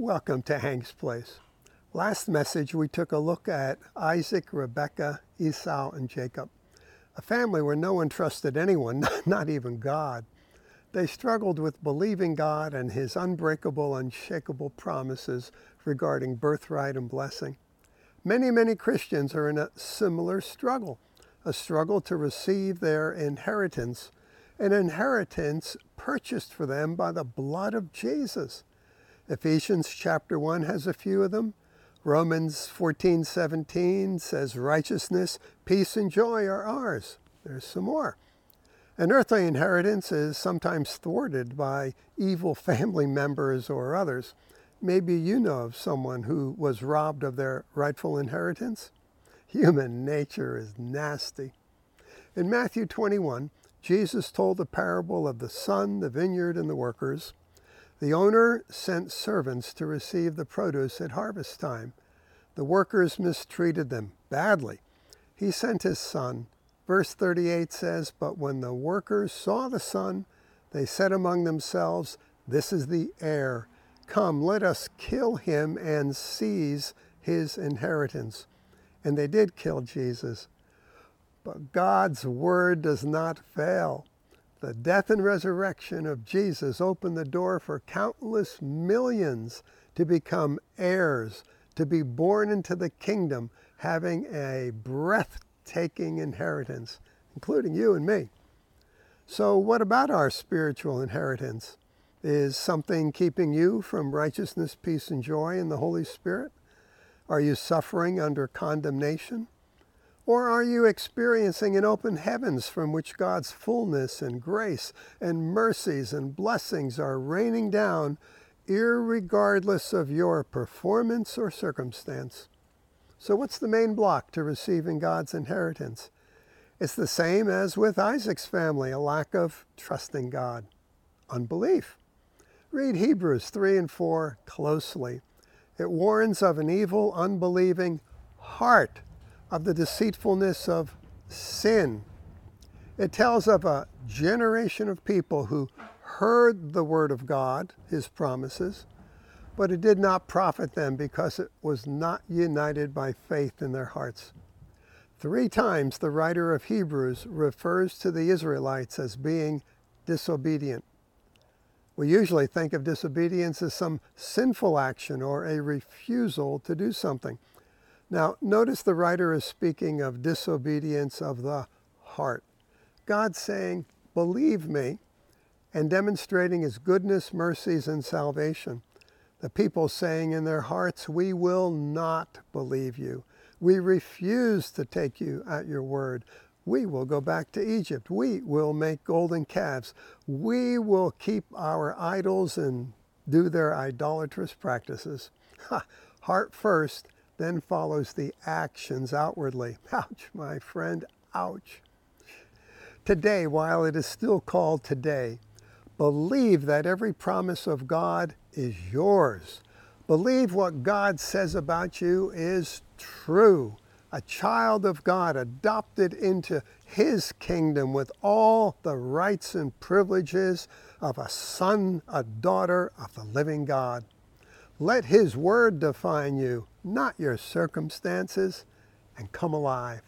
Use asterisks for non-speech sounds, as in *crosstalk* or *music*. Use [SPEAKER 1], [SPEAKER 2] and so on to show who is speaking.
[SPEAKER 1] Welcome to Hank's Place. Last message, we took a look at Isaac, Rebekah, Esau, and Jacob, a family where no one trusted anyone, *laughs* not even God. They struggled with believing God and his unbreakable, unshakable promises regarding birthright and blessing. Many, many Christians are in a similar struggle, a struggle to receive their inheritance, an inheritance purchased for them by the blood of Jesus. Ephesians chapter 1 has a few of them. Romans 14:17 says righteousness, peace and joy are ours. There's some more. An earthly inheritance is sometimes thwarted by evil family members or others. Maybe you know of someone who was robbed of their rightful inheritance. Human nature is nasty. In Matthew 21, Jesus told the parable of the son, the vineyard, and the workers. The owner sent servants to receive the produce at harvest time. The workers mistreated them badly. He sent his son. Verse 38 says, But when the workers saw the son, they said among themselves, This is the heir. Come, let us kill him and seize his inheritance. And they did kill Jesus. But God's word does not fail. The death and resurrection of Jesus opened the door for countless millions to become heirs, to be born into the kingdom, having a breathtaking inheritance, including you and me. So, what about our spiritual inheritance? Is something keeping you from righteousness, peace, and joy in the Holy Spirit? Are you suffering under condemnation? Or are you experiencing an open heavens from which God's fullness and grace and mercies and blessings are raining down, irregardless of your performance or circumstance? So, what's the main block to receiving God's inheritance? It's the same as with Isaac's family a lack of trusting God, unbelief. Read Hebrews 3 and 4 closely. It warns of an evil, unbelieving heart of the deceitfulness of sin. It tells of a generation of people who heard the word of God, his promises, but it did not profit them because it was not united by faith in their hearts. Three times the writer of Hebrews refers to the Israelites as being disobedient. We usually think of disobedience as some sinful action or a refusal to do something. Now, notice the writer is speaking of disobedience of the heart. God saying, Believe me, and demonstrating his goodness, mercies, and salvation. The people saying in their hearts, We will not believe you. We refuse to take you at your word. We will go back to Egypt. We will make golden calves. We will keep our idols and do their idolatrous practices. Ha, heart first, then follows the actions outwardly. *laughs* Ouch, my friend, ouch. Today, while it is still called today, believe that every promise of God is yours. Believe what God says about you is true. A child of God adopted into his kingdom with all the rights and privileges of a son, a daughter of the living God. Let his word define you, not your circumstances, and come alive.